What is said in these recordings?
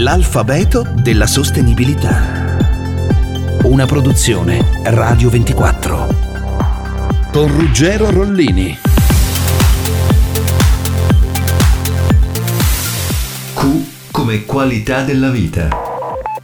L'alfabeto della sostenibilità. Una produzione Radio 24. Con Ruggero Rollini. Q come qualità della vita.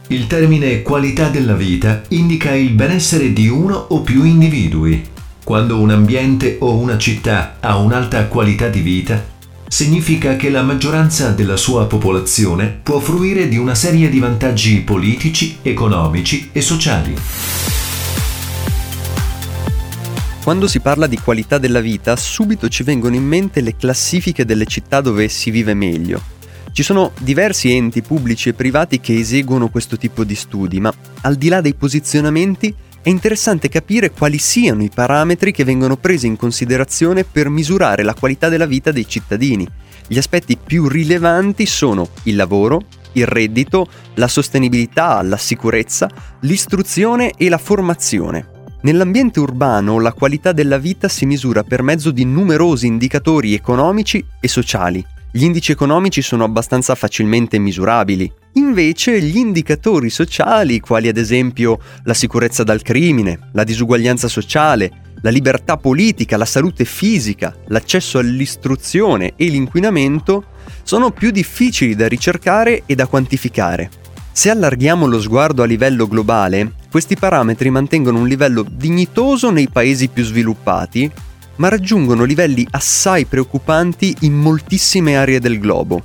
Il termine qualità della vita indica il benessere di uno o più individui. Quando un ambiente o una città ha un'alta qualità di vita, significa che la maggioranza della sua popolazione può fruire di una serie di vantaggi politici, economici e sociali. Quando si parla di qualità della vita, subito ci vengono in mente le classifiche delle città dove si vive meglio. Ci sono diversi enti pubblici e privati che eseguono questo tipo di studi, ma al di là dei posizionamenti è interessante capire quali siano i parametri che vengono presi in considerazione per misurare la qualità della vita dei cittadini. Gli aspetti più rilevanti sono il lavoro, il reddito, la sostenibilità, la sicurezza, l'istruzione e la formazione. Nell'ambiente urbano la qualità della vita si misura per mezzo di numerosi indicatori economici e sociali. Gli indici economici sono abbastanza facilmente misurabili. Invece gli indicatori sociali, quali ad esempio la sicurezza dal crimine, la disuguaglianza sociale, la libertà politica, la salute fisica, l'accesso all'istruzione e l'inquinamento, sono più difficili da ricercare e da quantificare. Se allarghiamo lo sguardo a livello globale, questi parametri mantengono un livello dignitoso nei paesi più sviluppati, ma raggiungono livelli assai preoccupanti in moltissime aree del globo.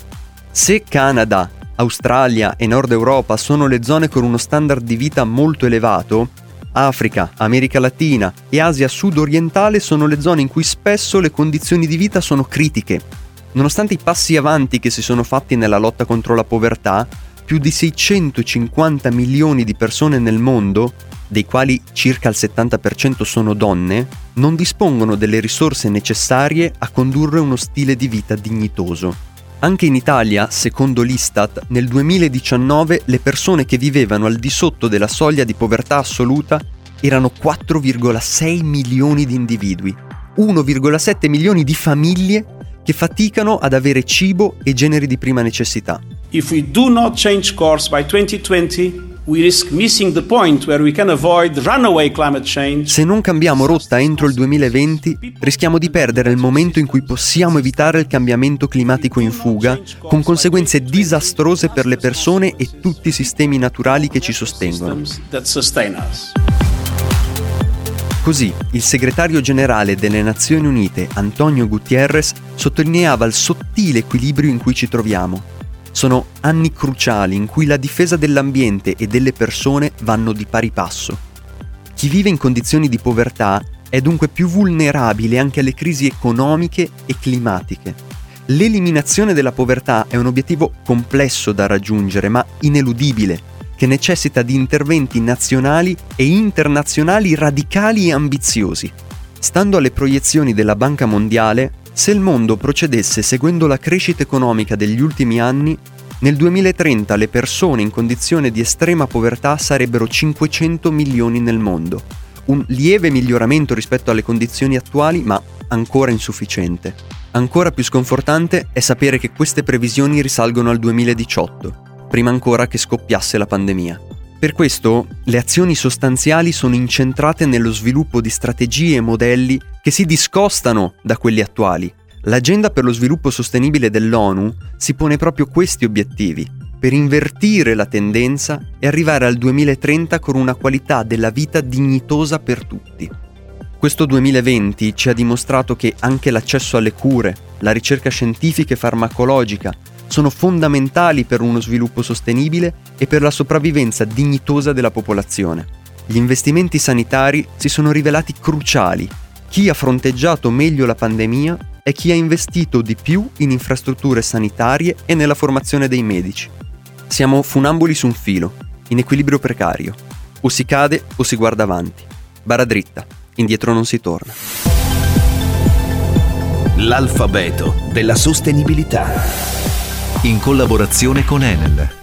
Se Canada, Australia e Nord Europa sono le zone con uno standard di vita molto elevato, Africa, America Latina e Asia sud-orientale sono le zone in cui spesso le condizioni di vita sono critiche. Nonostante i passi avanti che si sono fatti nella lotta contro la povertà, più di 650 milioni di persone nel mondo, dei quali circa il 70% sono donne, non dispongono delle risorse necessarie a condurre uno stile di vita dignitoso. Anche in Italia, secondo l'Istat, nel 2019 le persone che vivevano al di sotto della soglia di povertà assoluta erano 4,6 milioni di individui, 1,7 milioni di famiglie che faticano ad avere cibo e generi di prima necessità. If we do not change course by 2020, se non cambiamo rotta entro il 2020, rischiamo di perdere il momento in cui possiamo evitare il cambiamento climatico in fuga, con conseguenze disastrose per le persone e tutti i sistemi naturali che ci sostengono. Così, il segretario generale delle Nazioni Unite, Antonio Gutierrez, sottolineava il sottile equilibrio in cui ci troviamo sono anni cruciali in cui la difesa dell'ambiente e delle persone vanno di pari passo. Chi vive in condizioni di povertà è dunque più vulnerabile anche alle crisi economiche e climatiche. L'eliminazione della povertà è un obiettivo complesso da raggiungere ma ineludibile, che necessita di interventi nazionali e internazionali radicali e ambiziosi. Stando alle proiezioni della Banca Mondiale, se il mondo procedesse seguendo la crescita economica degli ultimi anni, nel 2030 le persone in condizione di estrema povertà sarebbero 500 milioni nel mondo. Un lieve miglioramento rispetto alle condizioni attuali, ma ancora insufficiente. Ancora più sconfortante è sapere che queste previsioni risalgono al 2018, prima ancora che scoppiasse la pandemia. Per questo le azioni sostanziali sono incentrate nello sviluppo di strategie e modelli che si discostano da quelli attuali. L'agenda per lo sviluppo sostenibile dell'ONU si pone proprio questi obiettivi, per invertire la tendenza e arrivare al 2030 con una qualità della vita dignitosa per tutti. Questo 2020 ci ha dimostrato che anche l'accesso alle cure, la ricerca scientifica e farmacologica sono fondamentali per uno sviluppo sostenibile e per la sopravvivenza dignitosa della popolazione. Gli investimenti sanitari si sono rivelati cruciali. Chi ha fronteggiato meglio la pandemia è chi ha investito di più in infrastrutture sanitarie e nella formazione dei medici. Siamo funamboli su un filo, in equilibrio precario. O si cade o si guarda avanti. Bara dritta, indietro non si torna. L'alfabeto della sostenibilità in collaborazione con Enel